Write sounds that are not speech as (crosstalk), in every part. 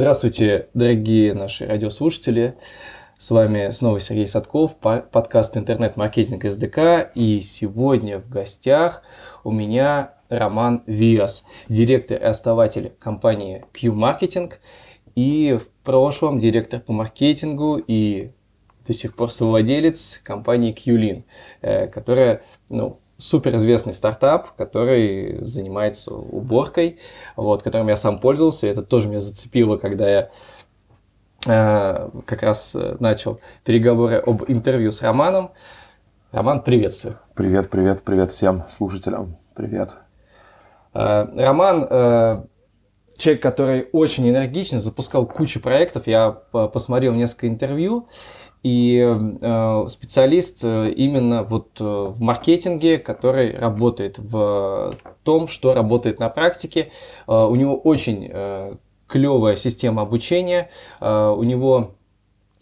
Здравствуйте, дорогие наши радиослушатели. С вами снова Сергей Садков, подкаст «Интернет-маркетинг СДК». И сегодня в гостях у меня Роман Виас, директор и основатель компании Q-Marketing и в прошлом директор по маркетингу и до сих пор совладелец компании QLin, э, которая ну, суперизвестный стартап, который занимается уборкой, вот, которым я сам пользовался. Это тоже меня зацепило, когда я э, как раз э, начал переговоры об интервью с Романом. Роман, приветствую. Привет, привет, привет всем слушателям. Привет. Э, Роман э, человек, который очень энергично запускал кучу проектов. Я посмотрел несколько интервью, и э, специалист э, именно вот э, в маркетинге, который работает в том, что работает на практике. Э, у него очень э, клевая система обучения, э, у него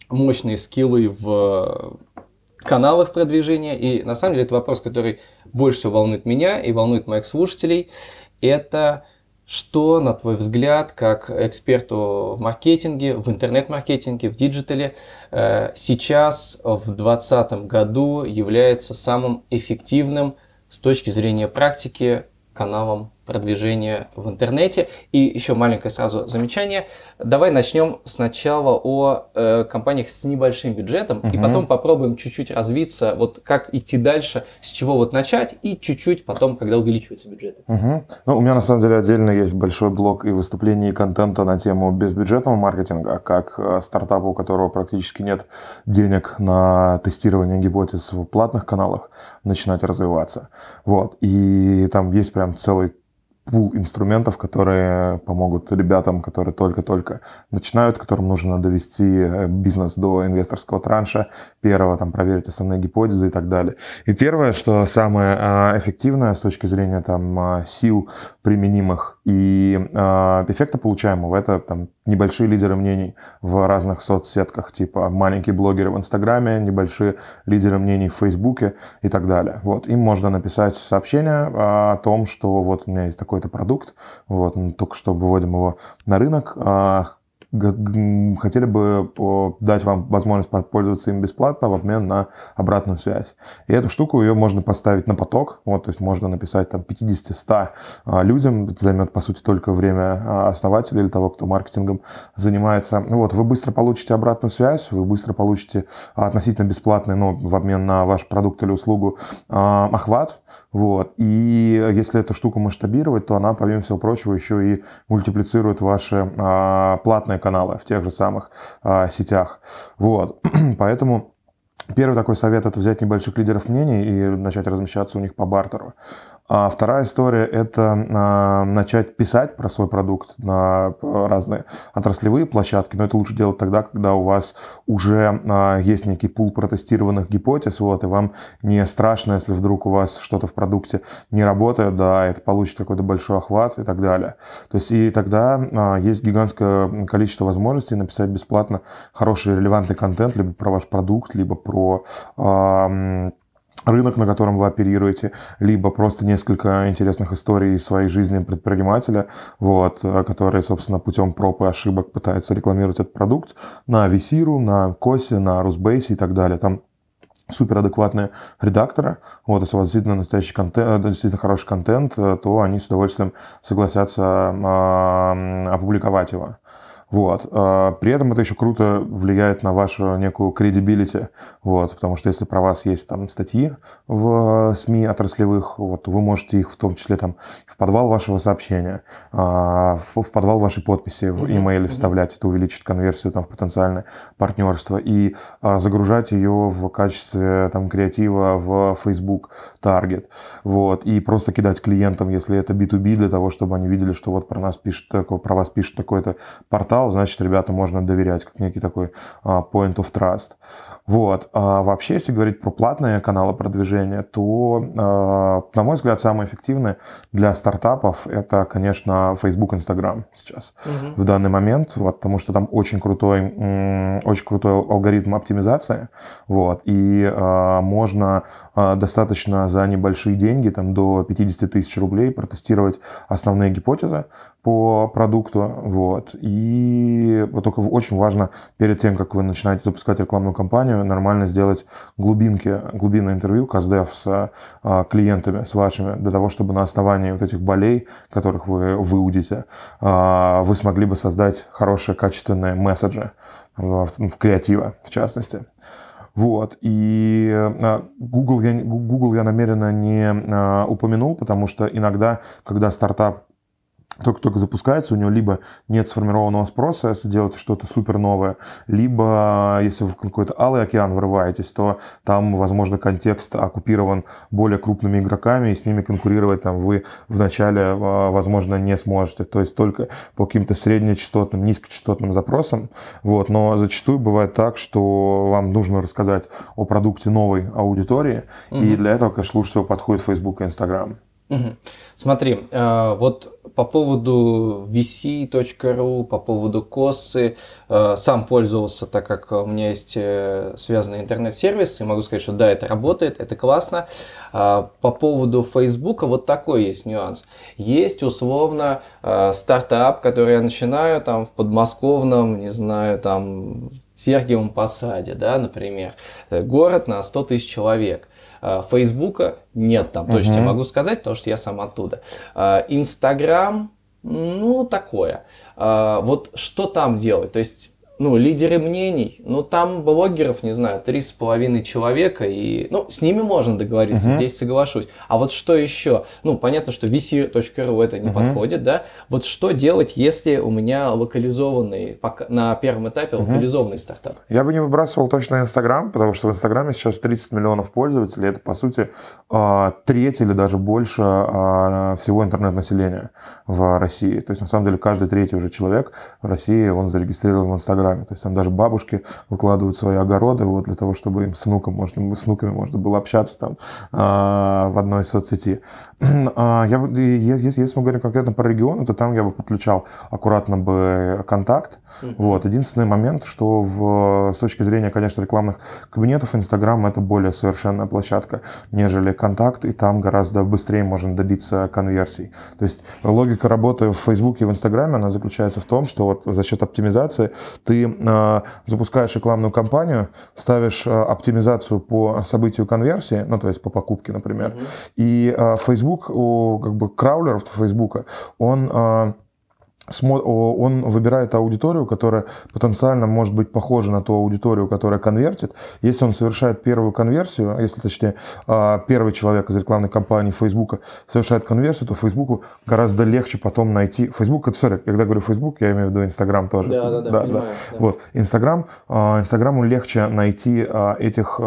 мощные skill ы в каналах продвижения. И на самом деле это вопрос, который больше всего волнует меня и волнует моих слушателей. Это что, на твой взгляд, как эксперту в маркетинге, в интернет-маркетинге, в digital е, э, сейчас в 2020 году является самым эффективным с точки зрения практики каналом продвижения в интернете. И еще маленькое сразу замечание. Давай начнем сначала о э, компаниях с небольшим бюджетом, угу. и потом попробуем чуть-чуть развиться, вот как идти дальше, с чего вот начать, и чуть-чуть потом, когда увеличиваются бюджеты. Угу. Ну, у меня на самом деле отдельно есть большой блок и выступлений, и контента на тему безбюджетного маркетинга, как э, стартапа, у которого практически нет денег на тестирование гипотез в платных каналах, начинать развиваться. Вот. И там есть прям целый пул инструментов, которые помогут ребятам, которые только-только начинают, которым нужно довести э, бизнес до инвесторского транша, первого, там, проверить основные гипотезы и так далее. И первое, что самое а, эффективное с точки зрения там, а, сил применимых и э, эффекта получаемого, это там, небольшие лидеры мнений в разных соцсетках, типа маленькие блогеры в Инстаграме, небольшие лидеры мнений в Фейсбуке и так далее. Вот, им можно написать сообщение о том, что вот у меня есть такой-то продукт, вот, только что выводим его на рынок, хотели бы дать вам возможность пользоваться им бесплатно в обмен на обратную связь. И эту штуку ее можно поставить на поток, вот, то есть можно написать там 50-100 а, людям, это займет по сути только время а, основателя или того, кто маркетингом занимается. Вот, вы быстро получите обратную связь, вы быстро получите относительно бесплатный, но в обмен на ваш продукт или услугу а, охват, вот, и если эту штуку масштабировать, то она, помимо всего прочего, еще и мультиплицирует ваши платные каналы в тех же самых а, сетях. Вот. (clears throat) Поэтому Первый такой совет – это взять небольших лидеров мнений и начать размещаться у них по бартеру. А вторая история – это а, начать писать про свой продукт на разные отраслевые площадки, но это лучше делать тогда, когда у вас уже а, есть некий пул протестированных гипотез, вот, и вам не страшно, если вдруг у вас что-то в продукте не работает, да, это получит какой-то большой охват и так далее. То есть и тогда есть гигантское количество возможностей написать бесплатно хороший релевантный контент либо про ваш продукт, либо про рынок, на котором вы оперируете, либо просто несколько интересных историй из своей жизни предпринимателя, вот, который, собственно, путем проб и ошибок пытается рекламировать этот продукт на Висиру, на Косе, на Русбейсе и так далее. Там суперадекватные редакторы, вот, если у вас действительно настоящий контент, действительно хороший контент, то они с удовольствием согласятся э, опубликовать его. Вот. А, при этом это еще круто влияет на вашу некую credibility, вот, потому что если про вас есть там статьи в СМИ отраслевых, вот, вы можете их в том числе там в подвал вашего сообщения, а, в подвал вашей подписи в имейле вставлять, это увеличит конверсию там в потенциальное партнерство и а, загружать ее в качестве там креатива в Facebook Target, вот, и просто кидать клиентам, если это B2B, для того, чтобы они видели, что вот про нас пишет, про вас пишет такой-то портал, портал, значит, ребята можно доверять, как некий такой uh, point of trust. Вот. А вообще, если говорить про платные каналы продвижения, то, uh, на мой взгляд, самые эффективные для стартапов это, конечно, Facebook, Instagram сейчас угу. в данный момент, вот, потому что там очень крутой, очень крутой алгоритм оптимизации, вот, и uh, можно достаточно за небольшие деньги, там, до 50 тысяч рублей протестировать основные гипотезы, по продукту, вот. И только очень важно перед тем, как вы начинаете запускать рекламную кампанию, нормально сделать глубинки, глубинное интервью, каздев с а, клиентами, с вашими, для того, чтобы на основании вот этих болей, которых вы выудите, а, вы смогли бы создать хорошие, качественные месседжи в, в креатива, в частности. Вот. И а, Google я, Google я намеренно не упомянул, потому что иногда, когда стартап только-только запускается, у него либо нет сформированного спроса, если делаете что-то супер новое, либо если вы в какой-то алый океан врываетесь, то там, возможно, контекст оккупирован более крупными игроками, и с ними конкурировать там вы вначале, а, возможно, не сможете. То есть только по каким-то среднечастотным, низкочастотным запросам. Вот. Но зачастую бывает так, что вам нужно рассказать о продукте новой аудитории, угу. и для этого, конечно, лучше всего подходит Facebook и Instagram. Смотри, э, вот по поводу vc.ru, по поводу Косы, э, сам пользовался, так как у меня есть э, связанный интернет-сервис, и могу сказать, что да, это работает, это классно. По поводу Facebook вот такой есть нюанс. Есть условно стартап, который я начинаю там в подмосковном, не знаю, там Сергиевом Посаде, да, например. Город на 100 тысяч человек. А, Фейсбука нет там, точно uh-huh. могу сказать, потому что я сам оттуда. А, Инстаграм, ну, такое. А, вот что там делать? То есть ну, лидеры мнений, ну, там блогеров, не знаю, три с половиной человека, и, ну, с ними можно договориться, uh-huh. здесь соглашусь. А вот что еще? Ну, понятно, что vc.ru это не uh-huh. подходит, да? Вот что делать, если у меня локализованный, пока, на первом этапе uh-huh. локализованный стартап? Я бы не выбрасывал точно Инстаграм, потому что в Инстаграме сейчас 30 миллионов пользователей, это, по сути, а, треть или даже больше а, всего интернет-населения в России. То есть, на самом деле, каждый третий уже человек в России, он зарегистрирован в Инстаграме программе. То есть там даже бабушки выкладывают свои огороды вот, для того, чтобы им с, внуком можно, с внуками можно было общаться там а, в одной соцсети. (clears throat) А, я, если, мы говорим конкретно про регионы, то там я бы подключал аккуратно бы контакт. Mm-hmm. Вот. Единственный момент, что в, с точки зрения, конечно, рекламных кабинетов, Инстаграм это более совершенная площадка, нежели контакт, и там гораздо быстрее можно добиться конверсий. То есть логика работы в Фейсбуке и в Инстаграме, она заключается в том, что вот за счет оптимизации ты э, запускаешь рекламную кампанию, ставишь э, оптимизацию по событию конверсии, ну, то есть по покупке, например, mm-hmm. и э, Facebook, у, как бы краулер Фейсбука, он... Э, он выбирает аудиторию, которая потенциально может быть похожа на ту аудиторию, которая конвертит. Если он совершает первую конверсию, если точнее а, первый человек из рекламной кампании Facebook совершает конверсию, то Facebook гораздо легче потом найти. Facebook, это, sorry, когда говорю Facebook, я имею в виду Instagram тоже. Да, да, да, да, понимаю, да. да. Вот, Instagram, а, Инстаграму легче найти а, этих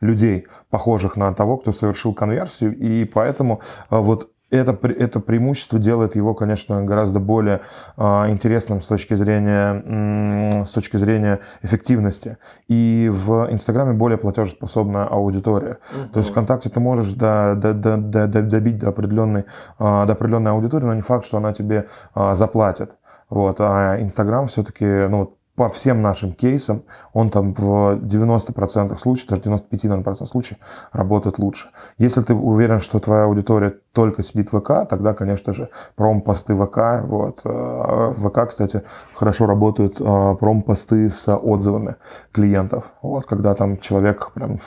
людей, похожих на того, кто совершил конверсию, и поэтому вот это, это преимущество делает его, конечно, гораздо более э, интересным с точки зрения, с точки зрения эффективности. И в Инстаграме более платежеспособная аудитория. Угу. То есть ВКонтакте ты можешь до, до, до, до, добить до определенной, э, до определенной аудитории, но не факт, что она тебе э, заплатит. Вот. А Инстаграм все-таки, ну, по всем нашим кейсам, он там в 90% случаев, даже 95% случаев работает лучше. Если ты уверен, что твоя аудитория только сидит в ВК, тогда, конечно же, промпосты ВК. Вот. Э, в ВК, кстати, хорошо работают э, промпосты с отзывами клиентов. Вот, когда там человек прям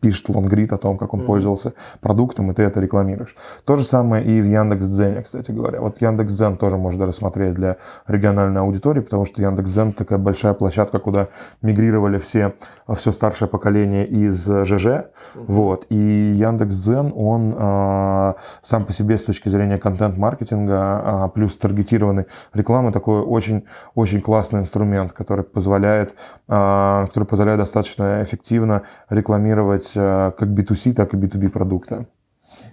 пишет лонгрид о том, как он mm-hmm. пользовался продуктом, и ты это рекламируешь. То же самое и в Яндекс.Дзене, кстати говоря. Вот Яндекс.Дзен тоже можно рассмотреть для региональной аудитории, потому что Яндекс.Дзен такая большая площадка, куда мигрировали все, все старшее поколение из ЖЖ. Mm-hmm. Вот. И Яндекс.Дзен, он э, сам по себе с точки зрения контент-маркетинга, э, плюс таргетированной рекламы, такой очень, очень классный инструмент, который позволяет, э, который позволяет достаточно эффективно рекламировать как B2C, так и B2B продукты.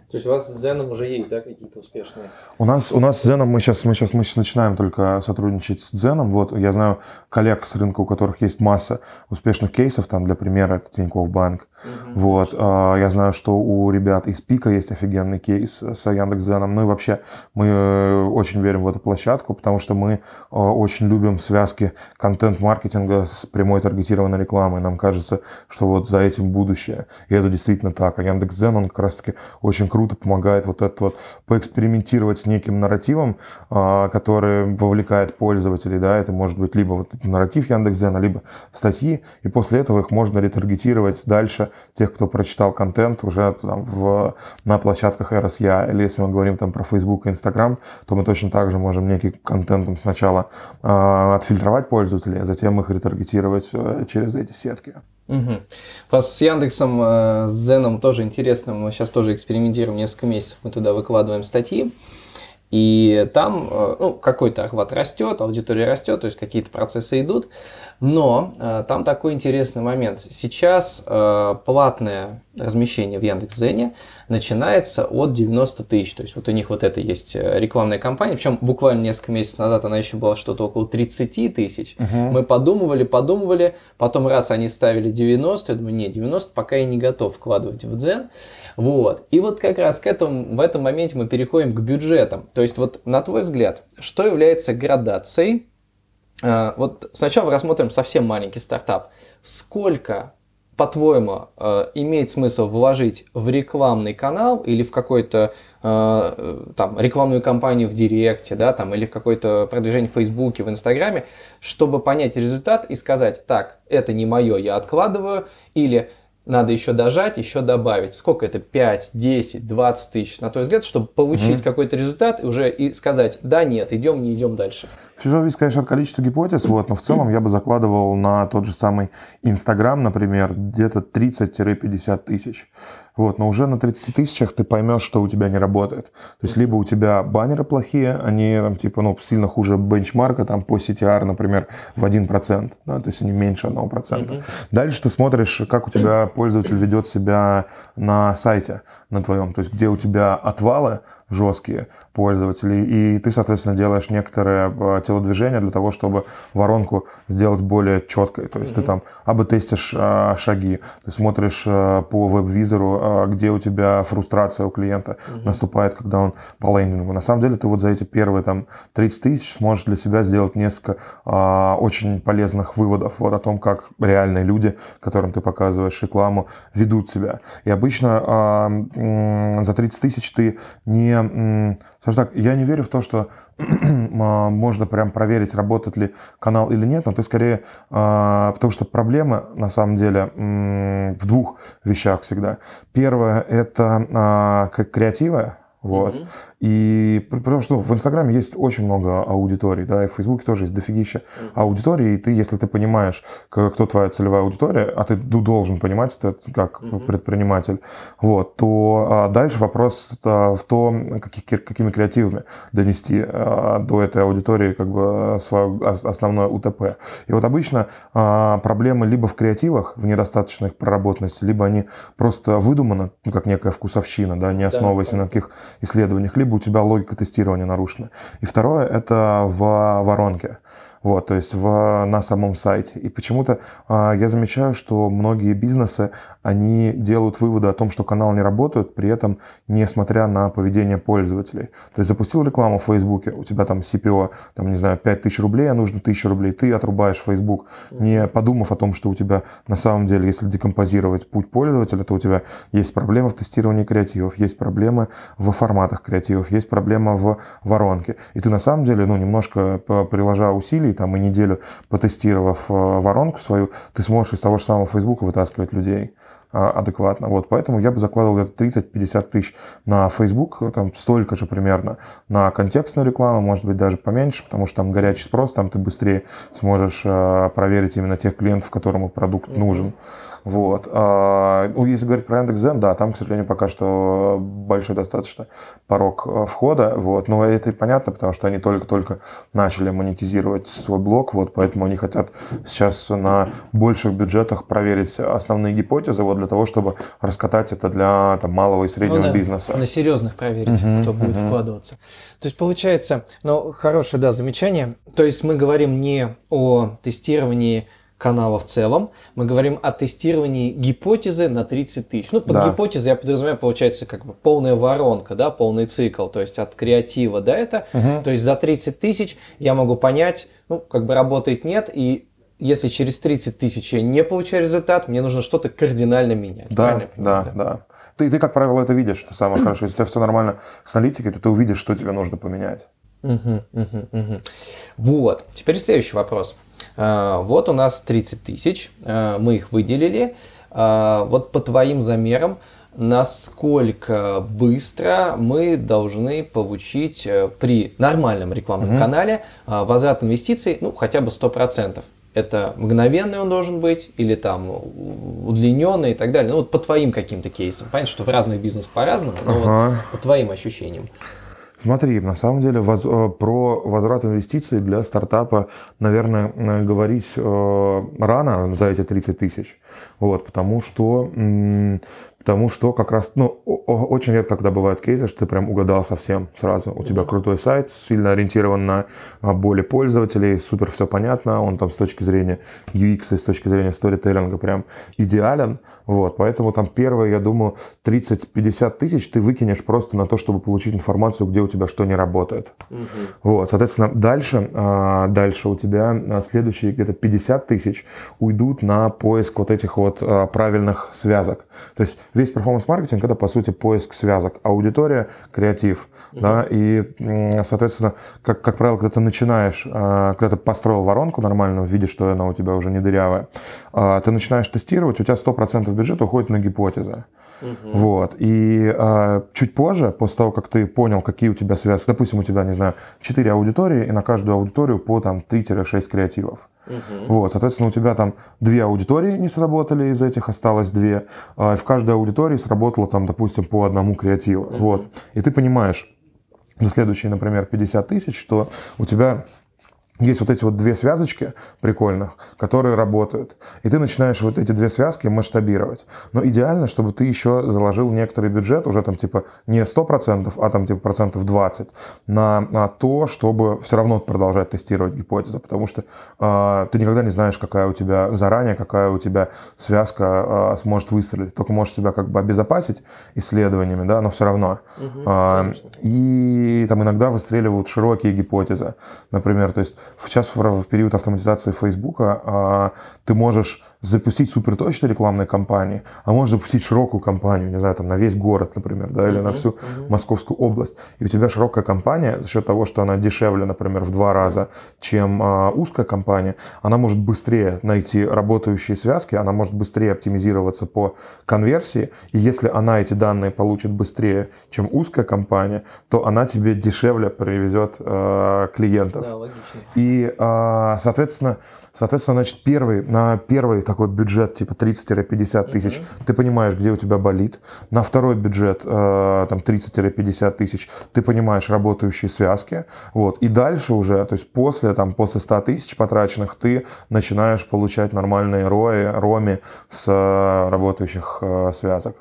То есть у вас с Zen уже есть, да, какие-то успешные? У нас, у нас с Zen мы сейчас, мы сейчас, мы сейчас начинаем только сотрудничать с Zen. Вот я знаю коллег с рынка, у которых есть масса успешных кейсов, там, для примера, это Тинькофф Банк. Угу. Вот, а, я знаю, что у ребят из Пика есть офигенный кейс с Яндекс.Зеном. Ну и вообще мы э, очень верим в эту площадку, потому что мы э, очень любим связки контент-маркетинга с прямой таргетированной рекламой. Нам кажется, что вот за этим будущее. И это действительно так. А Яндекс.Зен, он как раз-таки очень круто круто помогает вот это вот поэкспериментировать с неким нарративом, а, который вовлекает пользователей, да, это может быть либо вот нарратив Яндекс.Дзена, либо статьи, и после этого их можно ретаргетировать дальше тех, кто прочитал контент уже там в, на площадках RSA, или если мы говорим там про Facebook и Instagram, то мы точно так же можем некий контентом сначала э, отфильтровать пользователей, а затем их ретаргетировать э, через эти сетки. Угу. Вас с Яндексом, э, с Зеном тоже интересно. Мы сейчас тоже экспериментируем несколько месяцев. Мы туда выкладываем статьи. И там э, ну, какой-то охват растет, аудитория растет, то есть какие-то процессы идут. Но э, там такой интересный момент. Сейчас э, платное размещение в Яндекс.Зене начинается от 90 тысяч. То есть вот у них вот это есть рекламная кампания. Причем буквально несколько месяцев назад она еще была что-то около 30 тысяч. Угу. Мы подумывали, подумывали. Потом раз они ставили 90, я думаю, не, 90 пока я не готов вкладывать в Дзен. Вот. И вот как раз к этому, в этом моменте мы переходим к бюджетам. То есть вот на твой взгляд, что является градацией Э, вот сначала рассмотрим совсем маленький стартап. Сколько, по-твоему, э, имеет смысл вложить в рекламный канал или в какой-то э, там рекламную кампанию в Директе, да, там, или какое-то продвижение в Фейсбуке, в Инстаграме, чтобы понять результат и сказать, так, это не мое, я откладываю, или надо еще дожать, еще добавить. Сколько это? 5, 10, 20 тысяч, на твой взгляд, чтобы получить mm-hmm. какой-то результат и уже и сказать, да, нет, идем, не идем дальше. Все зависит, конечно, от количества гипотез, вот, но в целом я бы закладывал на тот же самый Инстаграм, например, где-то 30-50 тысяч. Вот, но уже на 30 тысячах ты поймешь, что у тебя не работает. То есть, либо у тебя баннеры плохие, они там, типа, ну, сильно хуже бенчмарка, там, по CTR, например, в 1%, да, то есть они меньше 1%. Mm-hmm. Дальше ты смотришь, как у тебя пользователь ведет себя на сайте на твоем, то есть, где у тебя отвалы, жесткие пользователей, и ты, соответственно, делаешь некоторые э, телодвижения для того, чтобы воронку сделать более четкой. То есть mm-hmm. ты там абы тестишь а, шаги, ты смотришь а, по веб-визору, а, где у тебя фрустрация у клиента mm-hmm. наступает, когда он по лендингу. На самом деле ты вот за эти первые там 30 тысяч сможешь для себя сделать несколько очень полезных выводов вот о том, как реальные люди, которым ты показываешь рекламу, ведут себя. И обычно за 30 тысяч ты не скажем так, я не верю в то, что (clears throat) а, можно прям проверить, работает ли канал или нет, но ты скорее, а, потому что проблема на самом деле в двух вещах всегда. Первое это а, креатива, вот. Mm-hmm. И потому что в Инстаграме есть очень много аудиторий, да, и в Фейсбуке тоже есть дофигища mm-hmm. аудитории, и ты, если ты понимаешь, кто твоя целевая аудитория, а ты должен понимать это как mm-hmm. предприниматель, вот, то а, дальше вопрос а, в том, каких, какими креативами донести а, до этой аудитории как бы свое основное УТП. И вот обычно а, проблемы либо в креативах, в недостаточной проработанности, либо они просто выдуманы, ну, как некая вкусовщина, да, не основываясь да, да. на каких исследованиях, либо у тебя логика тестирования нарушена. И второе – это в воронке вот, то есть в, на самом сайте. И почему-то а, я замечаю, что многие бизнесы, они делают выводы о том, что канал не работает, при этом несмотря на поведение пользователей. То есть запустил рекламу в Фейсбуке, у тебя там CPO, там, не знаю, 5000 рублей, а нужно 1000 рублей, ты отрубаешь Facebook, не подумав о том, что у тебя на самом деле, если декомпозировать путь пользователя, то у тебя есть проблема в тестировании креативов, есть проблемы в форматах креативов, есть проблема в воронке. И ты на самом деле, ну, немножко приложа усилий, усилий, там, и неделю потестировав э, воронку свою, ты сможешь из того же самого Фейсбука вытаскивать людей а, адекватно. Вот, поэтому я бы закладывал где-то 30-50 тысяч на Facebook, там столько же примерно на контекстную рекламу, может быть даже поменьше, потому что там горячий спрос, там ты быстрее сможешь э, проверить именно тех клиентов, которому продукт нужен. Вот. А, если говорить про Яндекс.Зен, да, там, к сожалению, пока что большой достаточно порог э, входа, вот. Но это и понятно, потому что они только-только начали монетизировать свой блог, вот, поэтому они хотят сейчас на больших бюджетах проверить основные гипотезы, вот, для того, чтобы раскатать это для там, малого и среднего ну, да, бизнеса. На серьезных проверить, uh-huh, кто будет uh-huh. вкладываться. То есть получается, ну, хорошее, да, замечание. То есть мы говорим не о тестировании канала в целом. Мы говорим о тестировании гипотезы на 30 тысяч. Ну, под да. гипотезой я подразумеваю, получается, как бы полная воронка, да, полный цикл, то есть от креатива до это. Угу. То есть за 30 тысяч я могу понять, ну, как бы работает нет, и если через 30 тысяч я не получаю результат, мне нужно что-то кардинально менять. Да, да, да, да. ты, ты, как правило, это видишь, что самое хорошо. Если у тебя все нормально с аналитикой, то ты увидишь, что тебе нужно поменять. Угу, угу, угу. Вот, теперь следующий вопрос. А, вот у нас 30 тысяч, а, мы их выделили. А, вот по твоим замерам, насколько быстро мы должны получить э, при нормальном рекламном угу. канале возврат инвестиций, ну, хотя бы 100%. Это мгновенный он должен быть, или там удлиненный и так далее. Ну, вот по твоим каким-то кейсам. Понятно, что в разных бизнесах по-разному, но ага. вот по твоим ощущениям. Смотри, на самом деле воз, э, про возврат инвестиций для стартапа, наверное, говорить э, рано за эти 30 тысяч. Вот, потому что Потому что как раз, ну, очень редко, когда бывают кейсы, что ты прям угадал совсем сразу. У тебя крутой сайт, сильно ориентирован на а, боли пользователей, супер все понятно, он там с точки зрения UX и с точки зрения сторителлинга прям идеален. Вот, поэтому там первые, я думаю, 30-50 тысяч ты выкинешь просто на то, чтобы получить информацию, где у тебя что не работает. Угу. Вот, соответственно, дальше, а, дальше у тебя а, следующие где-то 50 тысяч уйдут на поиск вот этих вот правильных связок. То есть весь перформанс-маркетинг это, по сути, поиск связок. Аудитория, креатив. Mm-hmm. Да, и, соответственно, как, как правило, когда ты начинаешь, а, когда ты построил воронку нормальную, видишь, что она у тебя уже не дырявая, а, ты начинаешь тестировать, у тебя 100% бюджета уходит на гипотезы. Угу. Вот. И э, чуть позже, после того, как ты понял, какие у тебя связки, допустим, у тебя, не знаю, 4 аудитории, и на каждую аудиторию по там 3-6 креативов. Угу. Вот, соответственно, у тебя там две аудитории не сработали, из этих осталось две. Э, в каждой аудитории сработало там, допустим, по одному креативу. Угу. Вот. И ты понимаешь, за следующие, например, 50 тысяч, что у тебя есть вот эти вот две связочки прикольных, которые работают. И ты начинаешь вот эти две связки масштабировать. Но идеально, чтобы ты еще заложил некоторый бюджет, уже там типа не 100%, а там типа процентов 20, на, на то, чтобы все равно продолжать тестировать гипотезы. Потому что э, ты никогда не знаешь, какая у тебя заранее, какая у тебя связка э, сможет выстрелить. Только можешь себя как бы обезопасить исследованиями, да, но все равно. Угу, э, и там иногда выстреливают широкие гипотезы. Например, то есть сейчас в, период автоматизации Фейсбука а, ты можешь запустить суперточную рекламную кампанию, а можешь запустить широкую кампанию, не знаю, там на весь город, например, да, или uh-huh, на всю uh-huh. Московскую область. И у тебя широкая кампания за счет того, что она дешевле, например, в два раза, чем а, узкая кампания, она может быстрее найти работающие связки, она может быстрее оптимизироваться по конверсии. И если она эти данные получит быстрее, чем узкая кампания, то она тебе дешевле привезет а, клиентов. Да, логично. И, а, соответственно, соответственно, значит, первый, на первый такой бюджет типа 30-50 тысяч, mm-hmm. ты понимаешь, где у тебя болит. На второй бюджет э, там 30-50 тысяч ты понимаешь работающие связки. Вот. И дальше уже, то есть после, там, после 100 тысяч потраченных, ты начинаешь получать нормальные рои, роми с э, работающих э, связок.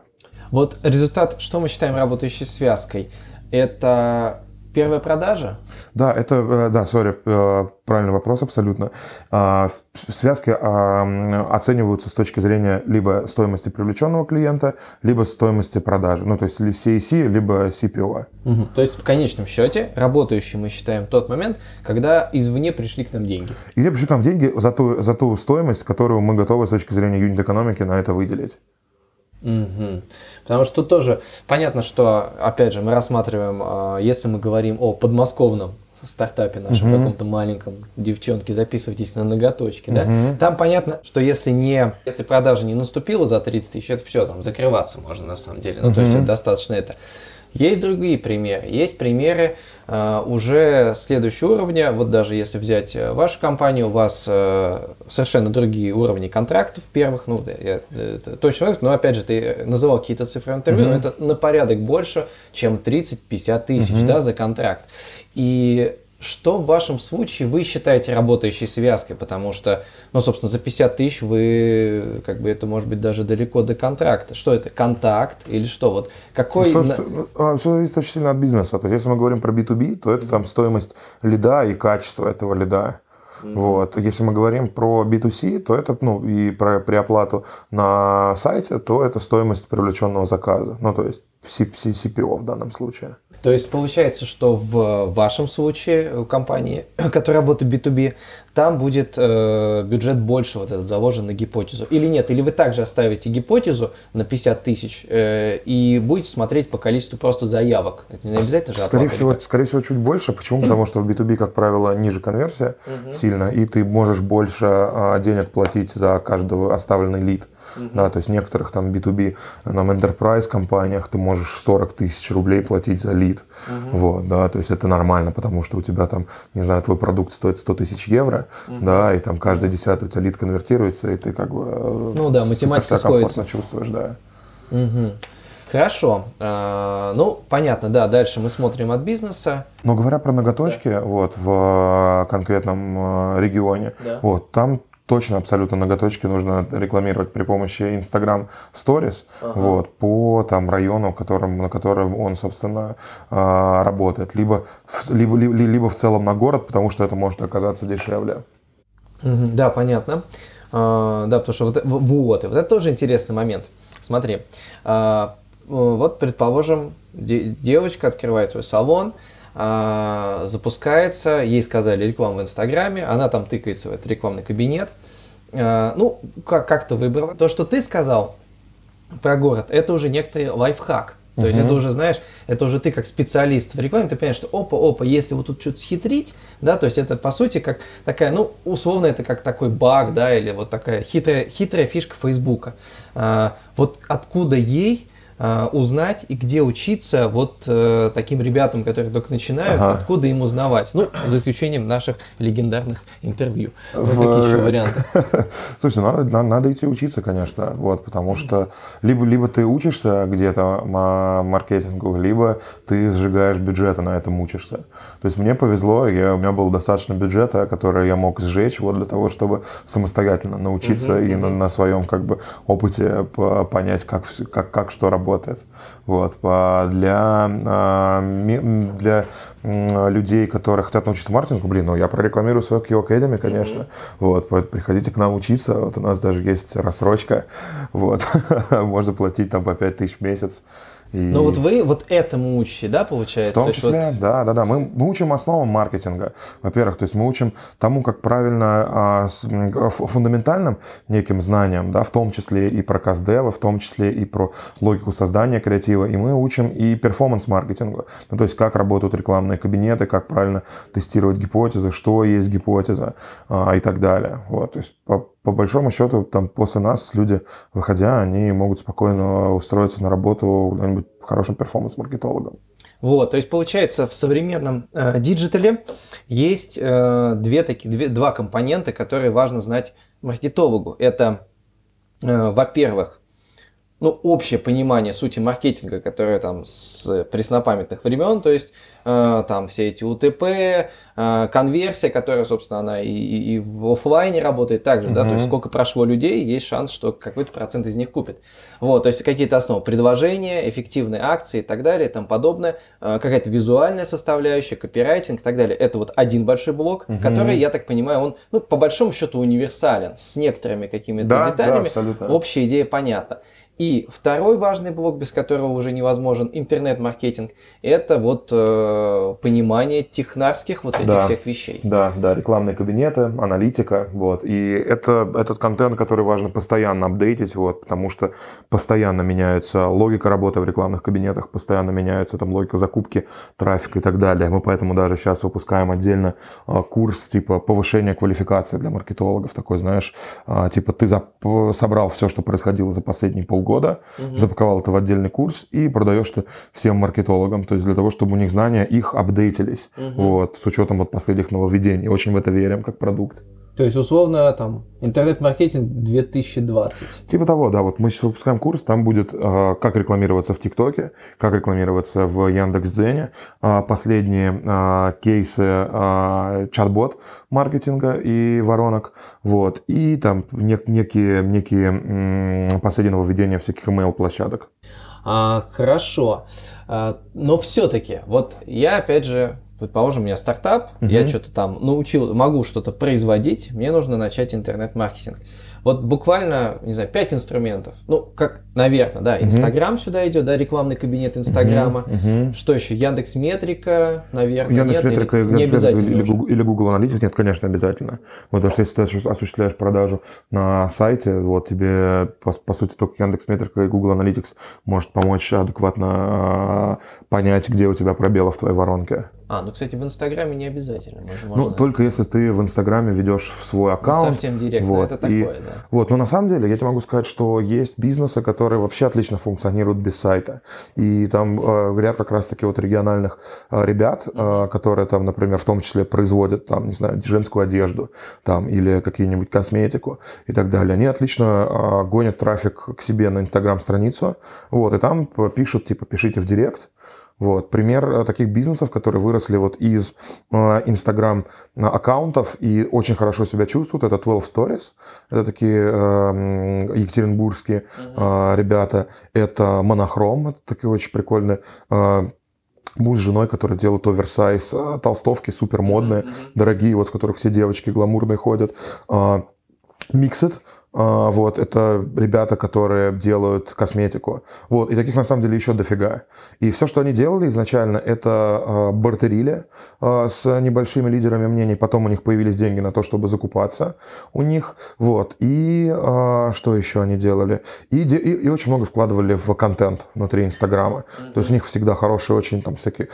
Вот результат, что мы считаем работающей связкой? Это Первая продажа? Да, это, э, да, сори, э, правильный вопрос абсолютно. А, связки а, оцениваются с точки зрения либо стоимости привлеченного клиента, либо стоимости продажи. Ну, то есть CAC, либо CPO. Угу. То есть в конечном счете работающий мы считаем тот момент, когда извне пришли к нам деньги. Извне пришли к нам деньги за ту, за ту стоимость, которую мы готовы с точки зрения юнит-экономики на это выделить. Угу. Потому что тут тоже понятно, что, опять же, мы рассматриваем, а, если мы говорим о подмосковном стартапе нашем, uh каком-то маленьком, девчонки, записывайтесь на ноготочки, uh да, там понятно, что если не, если продажа не наступила за 30 тысяч, это все, там, закрываться можно на самом деле, ну, uh то есть это достаточно это. Есть другие примеры. Есть примеры э, уже следующего уровня. Вот даже если взять э, вашу компанию, у вас э, совершенно другие уровни контрактов первых. Ну, я, это точно, но опять же, ты называл какие-то цифры интервью, uh-huh. но это на порядок больше, чем 30-50 тысяч uh-huh. да, за контракт. И что в вашем случае вы считаете работающей связкой? Потому что, ну, собственно, за 50 тысяч вы, как бы, это может быть даже далеко до контракта. Что это, контакт или что? Вот какой... Ну, ну а, все зависит очень сильно от бизнеса. То есть, если мы говорим про B2B, то это там стоимость лида и качество этого лида. Mm-hmm. Вот. Если мы говорим про B2C, то это, ну, и про преоплату на сайте, то это стоимость привлеченного заказа. Ну, то есть CPO в данном случае. То есть получается, что в вашем случае, у компании, (coughs) которая работает B2B, там будет э, бюджет больше вот этот заложен на гипотезу. Или нет? Или вы также оставите гипотезу на 50 тысяч э, и будете смотреть по количеству просто заявок? Это не обязательно же скорее всего, скорее всего, чуть больше. Почему? Потому что в B2B, как правило, ниже конверсия сильно, и ты можешь больше а, денег платить за каждого оставленный лид. Uh-huh. Да, то есть в некоторых там B2B, нам enterprise компаниях ты можешь 40 тысяч рублей платить за лид. Uh-huh. Вот, да, то есть это нормально, потому что у тебя там, не знаю, твой продукт стоит 100 тысяч евро, uh-huh. да, и там каждый десятый у тебя лид конвертируется, и ты как бы... Э, ну да, математика сходится. чувствуешь, да. Угу. Хорошо. А, ну, понятно, да, дальше мы смотрим от бизнеса. Но говоря про ноготочки, да. вот, в э, конкретном регионе, да. вот, там точно абсолютно ноготочки нужно рекламировать при помощи Instagram Stories ага. вот, по там, району, которым, на котором он, собственно, а, работает. Либо, либо, либо, либо в целом на город, потому что это может оказаться дешевле. Да, понятно. А, да, потому что вот, вот, вот это тоже интересный момент. Смотри, а, вот, предположим, девочка открывает свой салон, а, запускается, ей сказали рекламу в Инстаграме, она там тыкается в этот рекламный кабинет. А, ну, как, как-то выбрала. То, что ты сказал про город, это уже некоторый лайфхак. То uh-huh. есть это уже, знаешь, это уже ты как специалист в рекламе, ты понимаешь, что опа-опа, если вот тут что-то схитрить, да, то есть это по сути как такая, ну, условно это как такой баг, да, или вот такая хитрая, хитрая фишка Фейсбука. А, вот откуда ей э, узнать и где учиться вот э, таким ребятам, которые только начинают, ага. откуда им узнавать. Ну, за исключением наших легендарных интервью. В... какие еще варианты? (laughs) Слушай, надо, надо, надо идти учиться, конечно, вот, потому что либо, либо ты учишься где-то маркетингу, либо ты сжигаешь бюджеты, на этом учишься. То есть мне повезло, я, у меня было достаточно бюджета, который я мог сжечь вот для того, чтобы самостоятельно научиться угу, и угу. На, на своем как бы опыте понять, как, как, как что работает работает. Вот. Для, а, для людей, которые хотят научиться маркетингу, блин, ну я прорекламирую свою Q Academy, конечно. Mm-hmm. Вот, приходите к нам учиться. Вот у нас даже есть рассрочка. Вот. (laughs) Можно платить там по 5 тысяч в месяц. И... Но вот вы вот этому учите, да, получается? В том числе, вот... да, да, да. Мы, мы учим основам маркетинга, во-первых, то есть мы учим тому, как правильно, а, фундаментальным неким знаниям, да, в том числе и про каздева, в том числе и про логику создания креатива, и мы учим и перформанс-маркетингу, ну, то есть как работают рекламные кабинеты, как правильно тестировать гипотезы, что есть гипотеза а, и так далее. Вот, то есть по, по большому счету, там после нас люди, выходя, они могут спокойно устроиться на работу куда-нибудь хорошим performance-маркетологом. Вот, то есть получается в современном э, digital е есть э, две такие, две, два компонента, которые важно знать маркетологу. Это, э, во-первых, ну, общее понимание сути маркетинга, которое там с преснопамятных времен, то есть э, там все эти УТП, э, конверсия, которая, собственно, она и, и в офлайне работает также, mm-hmm. да, то есть сколько прошло людей, есть шанс, что какой-то процент из них купит. Вот, то есть какие-то основы, предложения, эффективные акции и так далее и тому подобное, э, какая-то визуальная составляющая, копирайтинг и так далее. Это вот один большой блок, mm-hmm. который, я так понимаю, он, ну, по большому счету универсален, с некоторыми какими-то да, деталями, да, общая идея понятна. И второй важный блок, без которого уже невозможен интернет-маркетинг, это вот э, понимание технарских вот этих да, всех вещей. Да, да, рекламные кабинеты, аналитика, вот. И это этот контент, который важно постоянно апдейтить, вот, потому что постоянно меняется логика работы в рекламных кабинетах, постоянно меняется там логика закупки трафика и так далее. Мы поэтому даже сейчас выпускаем отдельно э, курс типа повышения квалификации для маркетологов, такой, знаешь, э, типа ты собрал все, что происходило за последние полгода полгода, угу. запаковал это в отдельный курс и продаешь это всем маркетологам, то есть для того, чтобы у них знания их апдейтились, угу. вот, с учетом вот последних нововведений. Очень в это верим как продукт. То есть, условно, там, интернет-маркетинг 2020. Типа того, да. Вот мы сейчас выпускаем курс, там будет, э, как рекламироваться в ТикТоке, как рекламироваться в Яндекс.Дзене, э, последние э, кейсы э, чат-бот маркетинга и воронок, вот, и там нек- некие, некие м- последние нововведения всяких email-площадок. А, хорошо. А, но все-таки, вот я опять же предположим, у меня стартап, угу. я что-то там научил, могу что-то производить, мне нужно начать интернет-маркетинг. Вот буквально, не знаю, пять инструментов. Ну, как, наверное, да, Инстаграм угу. сюда идет, да, рекламный кабинет Инстаграма. Угу. Что еще? Яндекс Метрика, наверное. Яндекс Метрика не обязательно или, Google, или Google Analytics, нет, конечно, обязательно. Вот, потому что если ты осуществляешь продажу на сайте, вот тебе, по, по сути, только Яндекс Метрика и Google Analytics может помочь адекватно а, понять, где у тебя пробелы в твоей воронке. А, ну, кстати, в Инстаграме не обязательно. Можно, ну, можно... только если ты в Инстаграме ведешь в свой ну, аккаунт. Ну, совсем директно, вот, это такое, и, да. Вот, но на самом деле я тебе могу сказать, что есть бизнесы, которые вообще отлично функционируют без сайта. И там э, ряд как раз-таки вот региональных э, ребят, э, которые там, например, в том числе производят, там, не знаю, женскую одежду, там, или какие-нибудь косметику и так далее. Они отлично э, гонят трафик к себе на Инстаграм-страницу, вот, и там пишут, типа, пишите в директ, вот. Пример э, таких бизнесов, которые выросли вот из Инстаграм э, аккаунтов и очень хорошо себя чувствуют, это 12 Stories. Это такие э, екатеринбургские э, ребята. Это Монохром, это такие очень прикольные э, муж с женой, которые делают оверсайз, э, толстовки супер модные, mm-hmm. дорогие, вот в которых все девочки гламурные ходят. Миксет, а, вот, это ребята, которые делают косметику. Вот, и таких на самом деле еще дофига. И все, что они делали изначально, это э, бартерили э, с небольшими лидерами мнений. Потом у них появились деньги на то, чтобы закупаться у них. Вот. И что еще они делали? И, и, и очень много вкладывали в контент внутри Инстаграма. Mm-hmm. То есть у них всегда хорошие очень там всякие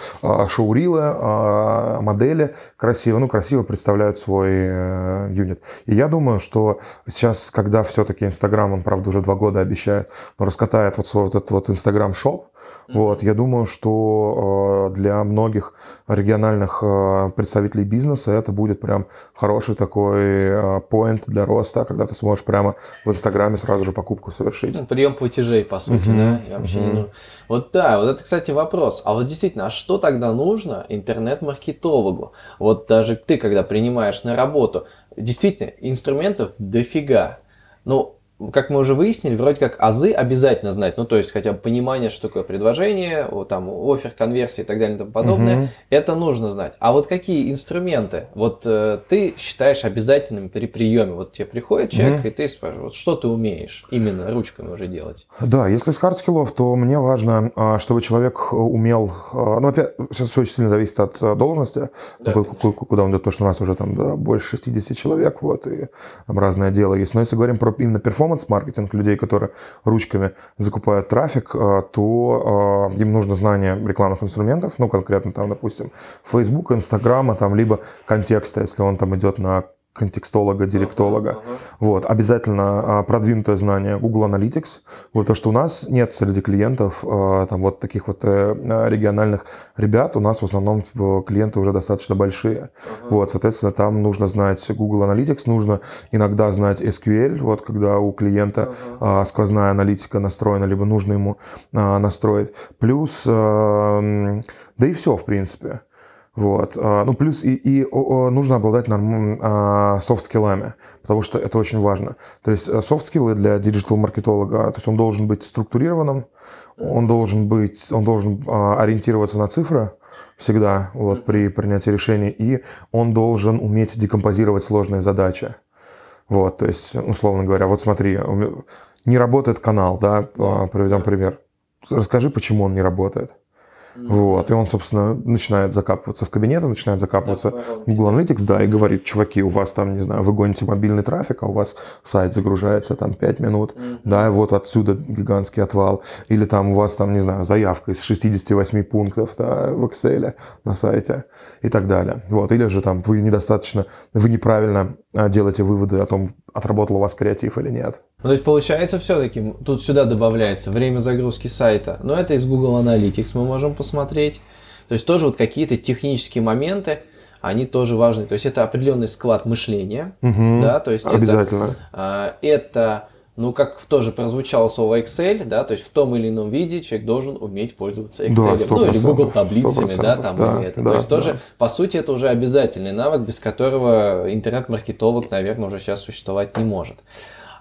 шоурилы, модели красиво, ну, красиво представляют свой э, юнит. И я думаю, что сейчас, когда когда все-таки Инстаграм, он, правда, уже два года обещает, но раскатает вот свой вот этот вот Инстаграм-шоп, mm-hmm. вот, я думаю, что э, для многих региональных э, представителей бизнеса это будет прям хороший такой э, поинт для роста, когда ты сможешь прямо в Инстаграме сразу же покупку совершить. Ну, прием платежей, по сути, mm-hmm. да? И вообще mm-hmm. не Вот да, вот это, кстати, вопрос. А вот действительно, а что тогда нужно интернет-маркетологу? Вот даже ты, когда принимаешь на работу, действительно, инструментов дофига. Ну, как мы уже выяснили, вроде как азы обязательно знать, ну то есть хотя бы понимание, что такое предложение, там offer, конверсия и так далее и тому подобное, угу. это нужно знать. А вот какие инструменты, вот э, ты считаешь обязательными при приеме, вот тебе приходит человек угу. и ты спрашиваешь, вот что ты умеешь именно ручками уже делать? Да, если с hard skill ов, то мне важно, а, чтобы человек умел, а, ну опять, сейчас все очень сильно зависит от а, должности, да, куда он идет, потому что у нас уже там да, больше 60 человек, вот, и там разное дело есть. Но если говорим про именно performance, performance-маркетинг, людей, которые ручками закупают трафик, э, то э, им нужно знание рекламных инструментов, ну, конкретно там, допустим, Facebook, Инстаграма, там, либо контекста, если он там идет на контекстолога, директолога. Uh-huh, uh-huh. Вот. Обязательно а, продвинутое знание Google Analytics. Вот то, что у нас нет среди клиентов а, там вот таких вот а, региональных ребят, у нас в основном клиенты уже достаточно большие. Uh-huh. Вот, соответственно, там нужно знать Google Analytics, нужно иногда знать SQL, вот когда у клиента uh-huh. а, сквозная аналитика настроена, либо нужно ему настроить. Плюс, да и все, в принципе. Вот. А, ну, плюс и, и нужно обладать а, soft skill ами, потому что это очень важно. То есть э, soft skill ы для digital-маркетолога, то есть он должен быть структурированным, он должен быть, он должен а, ориентироваться на цифры всегда вот, при принятии решений, и он должен уметь декомпозировать сложные задачи. Вот, то есть, условно говоря, вот смотри, не работает канал, да, приведем пример. Расскажи, почему он не работает. Вот, и он, собственно, начинает закапываться в кабинет, начинает закапываться в Google Analytics, да, и говорит, чуваки, у вас там, не знаю, вы гоните мобильный трафик, а у вас сайт загружается там 5 минут, mm-hmm. да, и вот отсюда гигантский отвал. Или там у вас там, не знаю, заявка из 68 пунктов да, в Excel на сайте и так далее. Вот, или же там вы недостаточно, вы неправильно а, делаете выводы о том, отработал у вас креатив или нет. Ну, то есть получается все-таки, тут сюда добавляется время загрузки сайта, но это из Google Analytics мы можем посмотреть. То есть тоже вот какие-то технические моменты, они тоже важны. То есть это определенный склад мышления, угу, да, то есть обязательно. Это, это ну, как тоже прозвучало слово Excel, да, то есть в том или ином виде человек должен уметь пользоваться Excel. Да, ну, или Google таблицами, да, там, да, или это. Да, то есть да. тоже, по сути, это уже обязательный навык, без которого интернет-маркетолог, наверное, уже сейчас существовать не может.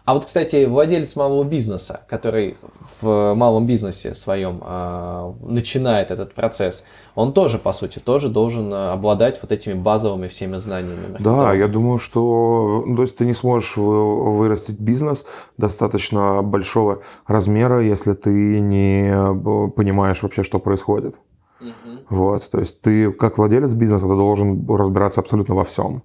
А вот, кстати, владелец малого бизнеса, который в малом бизнесе своем э, начинает этот процесс, он тоже, по сути, тоже должен обладать вот этими базовыми всеми знаниями. Да, я думаю, что ну, то есть ты не сможешь вырастить бизнес достаточно большого размера, если ты не понимаешь вообще, что происходит. Угу. Вот, то есть ты как владелец бизнеса, ты должен разбираться абсолютно во всем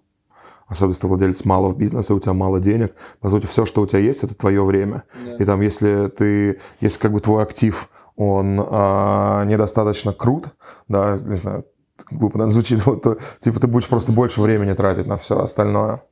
особенно если ты владелец малого бизнеса, у тебя мало денег, по сути, все, что у тебя есть, это твое время. Да. И там, если ты, если как бы твой актив, он а, недостаточно крут, да, не знаю, глупо наверное, звучит, вот, то, типа ты будешь просто больше времени тратить на все остальное.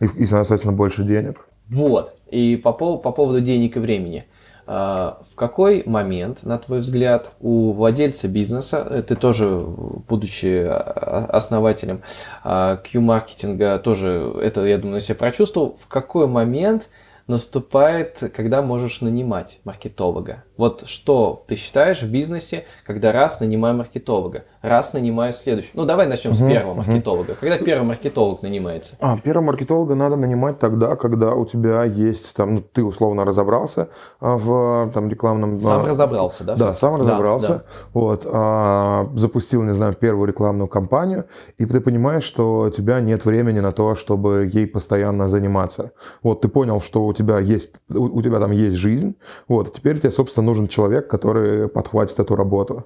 И, и соответственно, больше денег. Вот. И по, по поводу денег и времени. А, в какой момент, на твой взгляд, у владельца бизнеса, э, ты тоже, будучи а, основателем Q-маркетинга, тоже это, я думаю, на себя прочувствовал, в какой момент наступает, когда можешь нанимать маркетолога? Вот что ты считаешь в бизнесе, когда раз нанимаю маркетолога, раз нанимаю следующего? Ну, давай начнем угу, с первого угу. маркетолога. Когда первый маркетолог нанимается? А, первого маркетолога надо нанимать тогда, когда у тебя есть, там, ну, ты условно разобрался а, в там, рекламном... Сам а, разобрался, да? Да, сам разобрался. Да, да. Вот, а, запустил, не знаю, первую рекламную кампанию, и ты понимаешь, что у тебя нет времени на то, чтобы ей постоянно заниматься. Вот, ты понял, что у тебя есть, у, у тебя там есть жизнь, вот, теперь тебе, собственно, нужен человек, который подхватит эту работу.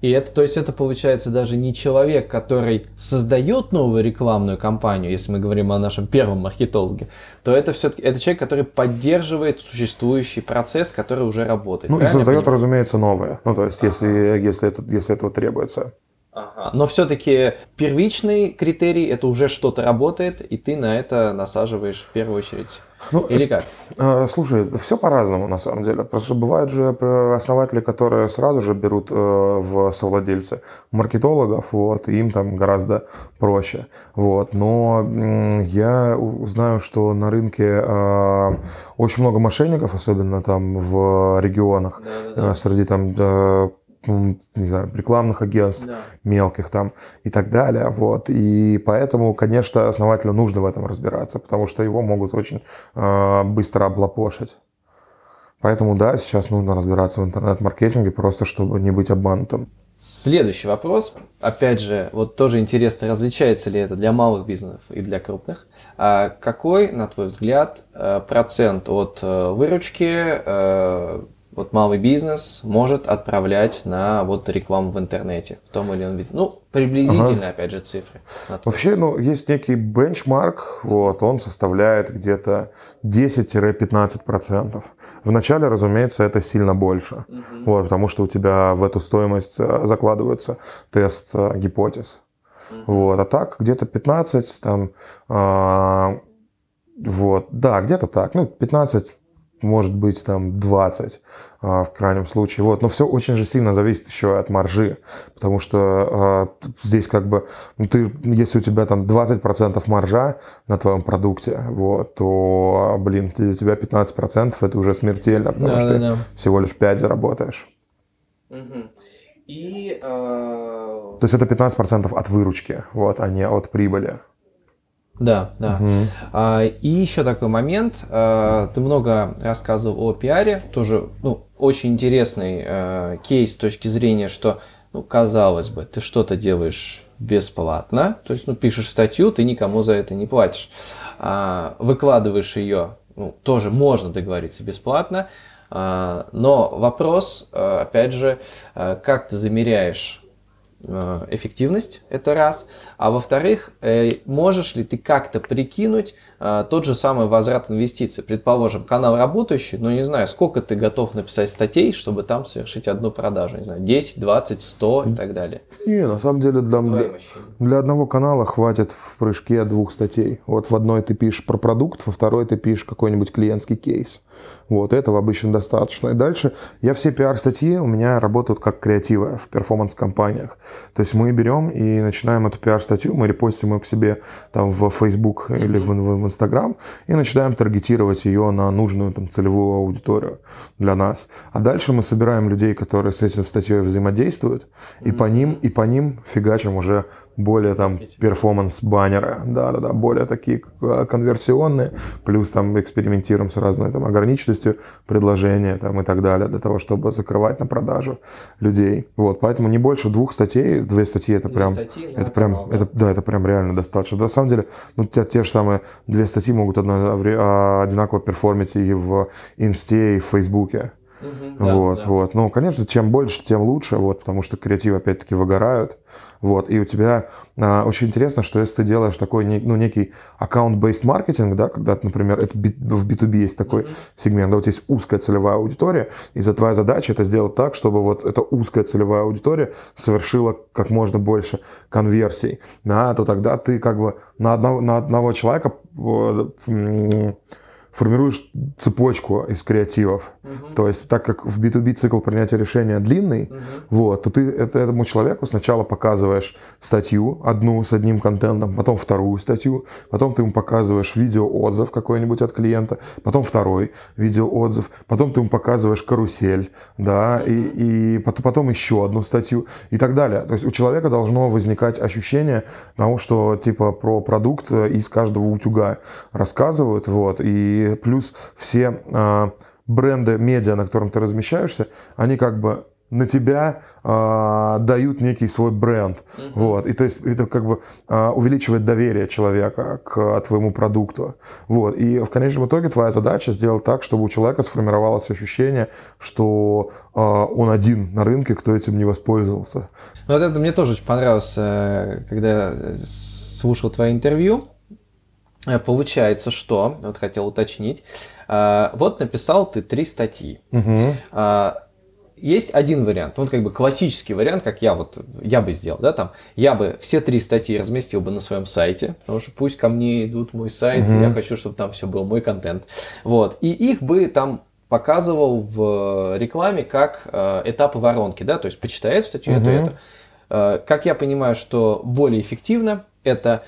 И это, то есть это получается даже не человек, который создает новую рекламную кампанию, если мы говорим о нашем первом маркетологе, то это все-таки это человек, который поддерживает существующий процесс, который уже работает. Ну и создает, разумеется, новое. Ну то есть ага. если, если, это, если этого требуется. Ага. Но все-таки первичный критерий это уже что-то работает, и ты на это насаживаешь в первую очередь ну, Или как? Э, слушай, все по-разному на самом деле. Что бывают же основатели, которые сразу же берут э, в совладельцы маркетологов, вот, и им там гораздо проще. Вот. Но я знаю, что на рынке э, очень много мошенников, особенно там в регионах, да, да, да. среди там не знаю, рекламных агентств, да. мелких там и так далее. Вот. И поэтому, конечно, основателю нужно в этом разбираться, потому что его могут очень э, быстро облапошить. Поэтому, да, сейчас нужно разбираться в интернет-маркетинге, просто чтобы не быть обманутым. Следующий вопрос. Опять же, вот тоже интересно, различается ли это для малых бизнесов и для крупных. А какой, на твой взгляд, э, процент от э, выручки э, вот малый бизнес может отправлять на вот рекламу в интернете в том или ином виде. Ну, приблизительно, ага. опять же, цифры. Вообще, ну, есть некий бенчмарк, вот, он составляет где-то 10-15%. Вначале, разумеется, это сильно больше, угу. вот, потому что у тебя в эту стоимость э, закладывается тест э, гипотез. Угу. Вот, а так где-то 15, там, э, вот, да, где-то так, ну, 15 может быть там 20 а, в крайнем случае. Вот. Но все очень же сильно зависит еще от маржи, потому что а, здесь как бы, ну, ты, если у тебя там 20% маржа на твоем продукте, вот, то, блин, для тебя 15% это уже смертельно, потому да, что да, ты да. всего лишь 5 заработаешь. Угу. И, э... То есть это 15% от выручки, вот, а не от прибыли. Да, да. Угу. А, и еще такой момент. А, ты много рассказывал о пиаре. Тоже ну, очень интересный а, кейс с точки зрения, что, ну, казалось бы, ты что-то делаешь бесплатно. То есть, ну, пишешь статью, ты никому за это не платишь. А, выкладываешь ее, ну, тоже можно договориться бесплатно. А, но вопрос, а, опять же, а, как ты замеряешь Э, эффективность, это раз. А во-вторых, э, можешь ли ты как-то прикинуть э, тот же самый возврат инвестиций? Предположим, канал работающий, но не знаю, сколько ты готов написать статей, чтобы там совершить одну продажу, не знаю, 10, 20, 100 и так далее. Не, на самом деле для, для, для одного канала хватит в прыжке двух статей. Вот в одной ты пишешь про продукт, во второй ты пишешь какой-нибудь клиентский кейс. Вот, этого обычно достаточно. И дальше я все пиар-статьи у меня работают как креативы в перформанс-компаниях. То есть мы берем и начинаем эту пиар-статью, мы репостим ее к себе там в Facebook mm-hmm. или в, в, Instagram и начинаем таргетировать ее на нужную там целевую аудиторию для нас. А дальше мы собираем людей, которые с этим статьей взаимодействуют, mm-hmm. и по ним, и по ним фигачим уже более там перформанс-баннеры, да-да-да, более такие э, конверсионные, плюс там экспериментируем с разной там ограниченностью предложения там и так далее, для того, чтобы закрывать на продажу людей. Вот, поэтому не больше двух статей, две статьи это прям, статьи, это прям, да. это, да, это прям реально достаточно. На самом деле, ну, те, те же самые две статьи могут одно, а, одинаково перформить и в Инсте, и в Фейсбуке. Угу, вот, да, вот. Ну, конечно, чем больше, тем лучше, вот, потому что креативы опять-таки выгорают. Вот, и у тебя а, очень интересно, что если ты делаешь такой, ну, некий аккаунт-based маркетинг, да, когда, например, это в B2B есть такой mm-hmm. сегмент, да, у тебя есть узкая целевая аудитория, и за твоя задача это сделать так, чтобы вот эта узкая целевая аудитория совершила как можно больше конверсий, да, то тогда ты как бы на одного, на одного человека формируешь цепочку из креативов. Угу. То есть, так как в B2B цикл принятия решения длинный, угу. вот, то ты это, этому человеку сначала показываешь статью, одну с одним контентом, потом вторую статью, потом ты ему показываешь видеоотзыв какой-нибудь от клиента, потом второй видеоотзыв, потом ты ему показываешь карусель, да, угу. и, и потом, потом еще одну статью и так далее. То есть у человека должно возникать ощущение того, что типа про продукт из каждого утюга рассказывают, вот, и плюс все э, бренды медиа, на котором ты размещаешься, они как бы на тебя э, дают некий свой бренд. Mm-hmm. Вот. И то есть это как бы э, увеличивает доверие человека к твоему продукту. Вот. И в конечном итоге твоя задача сделать так, чтобы у человека сформировалось ощущение, что э, он один на рынке, кто этим не воспользовался. Ну, вот это мне тоже очень понравилось, э, когда слушал твое интервью. Э, получается, что, вот хотел уточнить, э, вот написал ты три статьи. Угу. Есть один вариант, вот как бы классический вариант, как я вот, я бы сделал, да, там, я бы все три статьи разместил бы на своем сайте, потому что пусть ко мне идут мой сайт, угу. я хочу, чтобы там все был мой контент, вот, и их бы там показывал в рекламе как этапы воронки, да, то есть почитай эту статью, угу. эту, эту. Как я понимаю, что более эффективно, это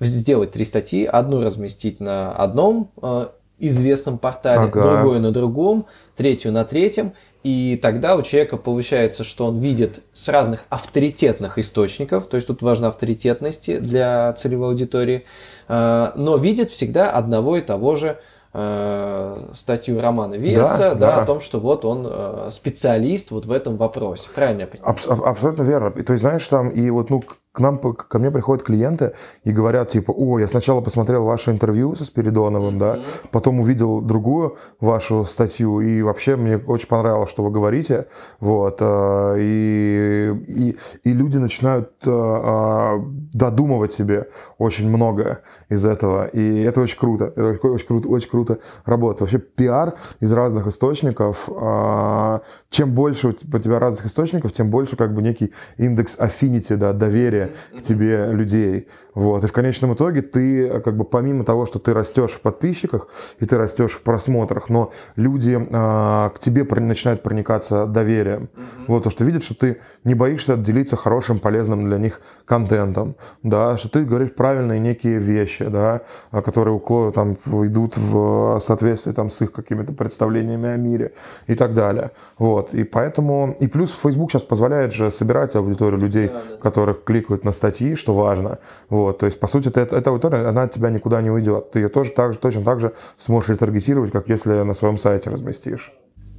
сделать три статьи, одну разместить на одном э, известном портале, ага. другую на другом, третью на третьем, и тогда у человека получается, что он видит с разных авторитетных источников, то есть тут важна авторитетность для целевой аудитории, э, но видит всегда одного и того же э, статью Романа Веса, да, да, да. о том, что вот он э, специалист вот в этом вопросе. Правильно я понимаю? Аб- абсолютно верно. То есть, знаешь, там и вот, ну, к нам, ко мне приходят клиенты и говорят, типа, о, я сначала посмотрел ваше интервью со Спиридоновым, mm-hmm. да, потом увидел другую вашу статью, и вообще мне очень понравилось, что вы говорите, вот, э, и, и, и люди начинают э, э, додумывать себе очень многое из этого, и это очень круто, это очень круто, очень круто работает. Вообще пиар из разных источников, чем больше у тебя разных источников, тем больше как бы некий индекс affinity, да, доверия к тебе людей. Вот. И в конечном итоге ты, как бы, помимо того, что ты растешь в подписчиках и ты растешь в просмотрах, но люди а, к тебе начинают проникаться доверием. Mm-hmm. Вот, то, что видят, что ты не боишься делиться хорошим, полезным для них контентом, да, что ты говоришь правильные некие вещи, да, а, которые там, идут в соответствии там, с их какими-то представлениями о мире и так далее. Вот. И поэтому, и плюс Facebook сейчас позволяет же собирать аудиторию людей, да, да. которых кликают на статьи, что важно. Вот вот, то есть, по сути, это, эта аудитория, она от тебя никуда не уйдет. Ты ее тоже так, точно так же сможешь ретаргетировать, как если на своем сайте разместишь.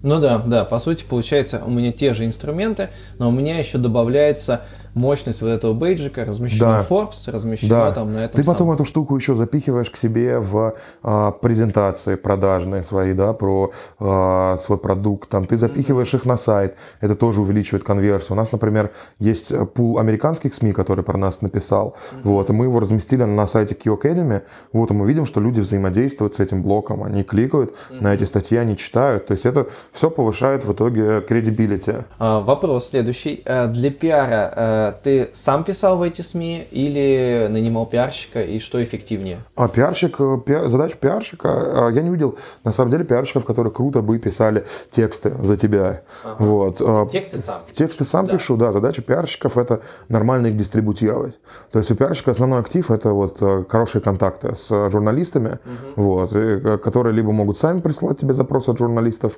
Ну да, да, по сути, получается, у меня те же инструменты, но у меня еще добавляется мощность вот этого бейджика размещена да. Forbes, размещена да. там на этом Ты потом эту штуку еще запихиваешь к себе в а, презентации продажные свои, да, про а, свой продукт, там ты запихиваешь mm-hmm. их на сайт, это тоже увеличивает конверсию. У нас, например, есть пул американских СМИ, который про нас написал, mm-hmm. вот, и мы его разместили на сайте Q Academy, вот, и мы видим, что люди взаимодействуют с этим блоком, они кликают mm-hmm. на эти статьи, они читают, то есть это все повышает в итоге кредибилити. А, вопрос следующий. Э, для пиара э, ты сам писал в эти СМИ или нанимал пиарщика, и что эффективнее? А пиарщик, э, пиар, задача пиарщика, э, я не видел, на самом деле, пиарщиков, которые круто бы писали тексты за тебя. Ага. Вот. Э, тексты сам Тексты сам да. пишу, да. Задача пиарщиков это нормально их дистрибутировать. То есть у пиарщика основной актив это вот хорошие контакты с журналистами, угу. вот, которые либо могут сами присылать тебе запрос от журналистов,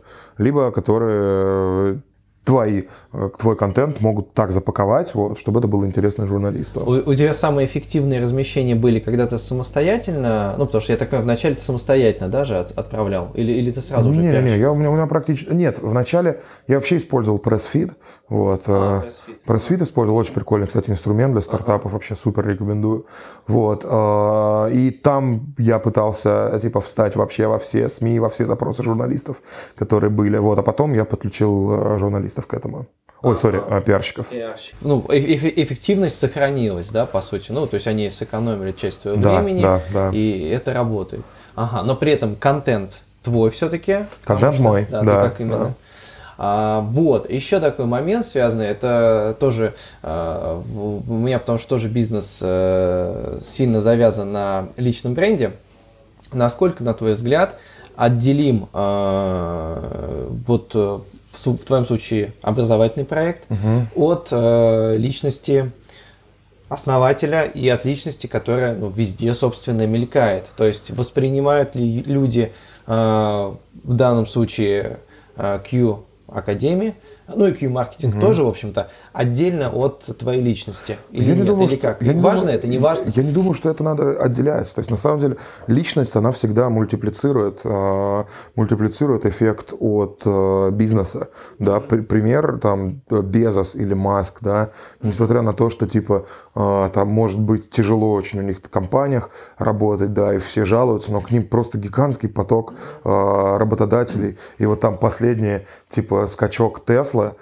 либо которые твои, э, твой контент могут так запаковать, вот, чтобы это было интересно журналисту. У, у тебя самые эффективные размещения были, когда ты самостоятельно, ну, потому что я так понимаю, вначале ты самостоятельно даже от, отправлял, или, или ты сразу уже Не, не, я, у, меня, у меня практически... Нет, вначале я вообще использовал пресс-фид, вот. А, пресс-фид. пресс-фид использовал, очень прикольный, кстати, инструмент для стартапов, ага. вообще супер рекомендую. Вот. Э, и там я пытался, типа, встать вообще во все СМИ, во все запросы журналистов, которые были, вот. А потом я подключил журналистов к этому. Ой, сори, а, пиарщиков. Пиарщик. Ну, эффективность сохранилась, да, по сути. Ну, то есть они сэкономили часть твоего да, времени, да, да. и это работает. Ага, но при этом контент твой все-таки. Контент мой, да. да, как именно. Да. А, вот, еще такой момент связанный, это тоже а, у меня, потому что тоже бизнес а, сильно завязан на личном бренде. Насколько, на твой взгляд, отделим а, вот в, в твоем случае образовательный проект, угу. от э, личности основателя и от личности, которая ну, везде, собственно, мелькает. То есть воспринимают ли люди э, в данном случае э, Q Академии ну и Q-маркетинг угу. тоже, в общем-то, отдельно от твоей личности. Или я нет, не думаю, или как? Я не важно думаю, это, не важно? Я не думаю, что это надо отделять. То есть, на самом деле, личность, она всегда мультиплицирует, э, мультиплицирует эффект от э, бизнеса. Да? При, пример, там, Безос или Маск, да, несмотря на то, что, типа, там, может быть, тяжело очень у них в компаниях работать, да, и все жалуются, но к ним просто гигантский поток э, работодателей. И вот там последние, типа, скачок Тесла, Тесла,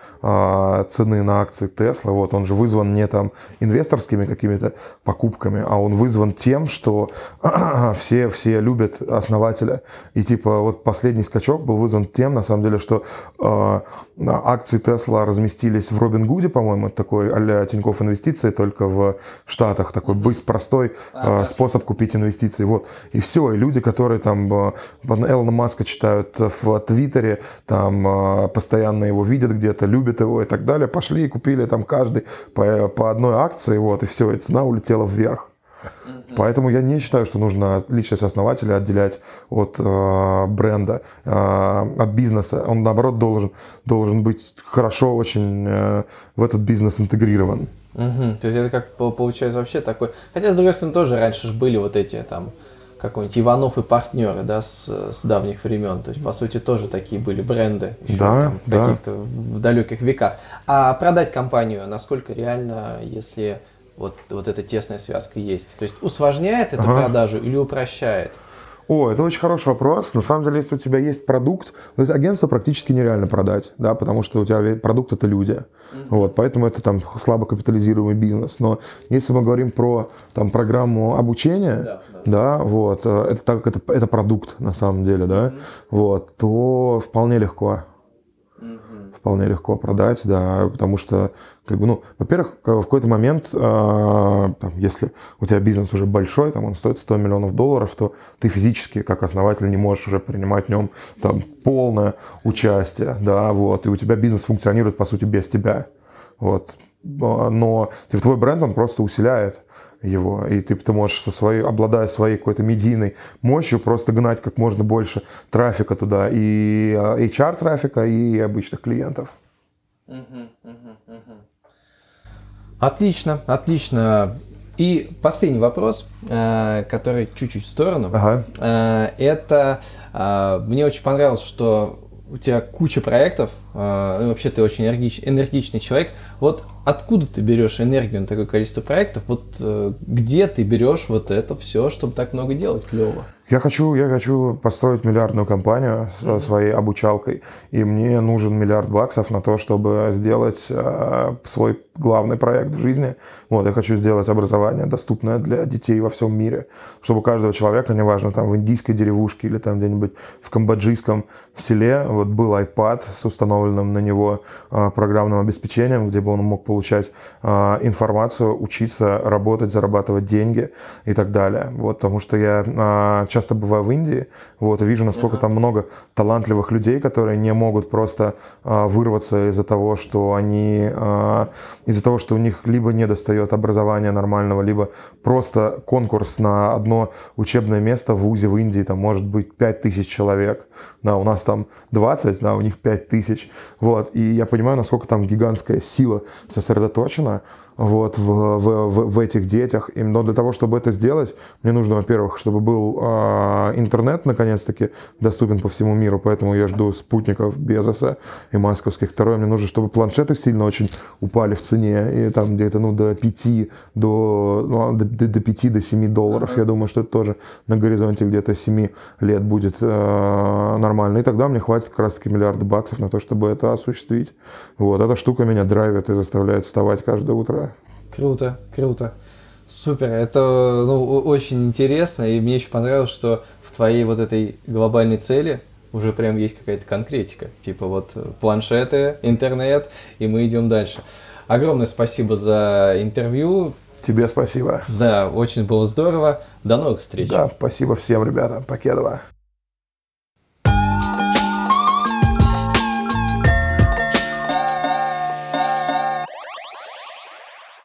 цены на акции Тесла, вот он же вызван не там инвесторскими какими-то покупками, а он вызван тем, что (clears throat) все, все любят основателя. И типа вот последний скачок был вызван тем, на самом деле, что акции Тесла разместились в Робин Гуде, по-моему, такой а Тинькофф инвестиции, только в Штатах, такой быстр, простой э, способ купить инвестиции. Вот. И все, и люди, которые там э, Элона Маска читают в Твиттере, там э, постоянно его видят где-то, любят его и так далее, пошли и купили там каждый по, по одной акции, вот, и все, и цена улетела вверх. Поэтому я не считаю, что нужно личность основателя отделять от э, бренда, э, от бизнеса. Он, наоборот, должен, должен быть хорошо очень э, в этот бизнес интегрирован. Угу. То есть это как получается вообще такой... Хотя, с другой стороны, тоже раньше же были вот эти там какой-нибудь Иванов и партнеры, да, с, с давних времен. То есть, по сути, тоже такие были бренды еще да, там, в да. каких-то в далеких веках. А продать компанию, насколько реально, если вот, вот эта тесная связка есть? То есть усложняет это ага. продажу или упрощает? О, это очень хороший вопрос. На самом деле, если у тебя есть продукт, то есть агентство практически нереально продать, да, потому что у тебя продукт это люди. Mm-hmm. Вот, поэтому это там слабо капитализируемый бизнес. Но если мы говорим про там программу обучения, да, да. да вот, э, это так это, это продукт на самом деле, да, mm-hmm. вот, то вполне легко вполне легко продать, да, потому что, как бы, ну, во-первых, в какой-то момент, э, там, если у тебя бизнес уже большой, там, он стоит 100 миллионов долларов, то ты физически, как основатель, не можешь уже принимать в нем там полное участие, да, вот, и у тебя бизнес функционирует, по сути, без тебя, вот, но твой бренд, он просто усиляет его, и ты, ты можешь со своей, обладая своей какой-то медийной мощью, просто гнать как можно больше трафика туда, и а, HR-трафика, и обычных клиентов. Отлично, отлично. И последний вопрос, э, который чуть-чуть в сторону. Ага. Э, это э, мне очень понравилось, что у тебя куча проектов, и вообще ты очень энергичный, энергичный человек. Вот откуда ты берешь энергию на такое количество проектов? Вот э, где ты берешь вот это все, чтобы так много делать клево? Я хочу, я хочу построить миллиардную компанию со mm-hmm. своей обучалкой, и мне нужен миллиард баксов на то, чтобы сделать э, свой главный проект в жизни. Вот, я хочу сделать образование доступное для детей во всем мире, чтобы у каждого человека, неважно, там в индийской деревушке или там где-нибудь в камбоджийском селе, вот был iPad с установленным на него э, программным обеспечением, где бы он мог получать э, информацию, учиться, работать, зарабатывать деньги и так далее. Вот, потому что я э, часто бываю в Индии, вот, и вижу, насколько uh-huh. там много талантливых людей, которые не могут просто вырваться из-за того, что они, из-за того, что у них либо не достает образования нормального, либо просто конкурс на одно учебное место в ВУЗе в Индии, там может быть 5000 человек, да, у нас там 20, да, у них 5000, Вот. И я понимаю, насколько там гигантская сила сосредоточена вот, в, в, в, в этих детях. И, но для того, чтобы это сделать, мне нужно, во-первых, чтобы был э, интернет, наконец-таки, доступен по всему миру, поэтому я жду спутников Безоса и масковских. Второе, мне нужно, чтобы планшеты сильно очень упали в цене, и там где-то, ну, до 5, до, ну, до, до 5, до 7 долларов. Я думаю, что это тоже на горизонте где-то 7 лет будет э, нормально. И тогда мне хватит как раз-таки миллиарды баксов на то, чтобы это осуществить. Вот, эта штука меня драйвит и заставляет вставать каждое утро Круто, круто. Супер, это ну, очень интересно, и мне еще понравилось, что в твоей вот этой глобальной цели уже прям есть какая-то конкретика. Типа вот планшеты, интернет, и мы идем дальше. Огромное спасибо за интервью. Тебе спасибо. Да, очень было здорово. До новых встреч. Да, спасибо всем, ребята. Покедова.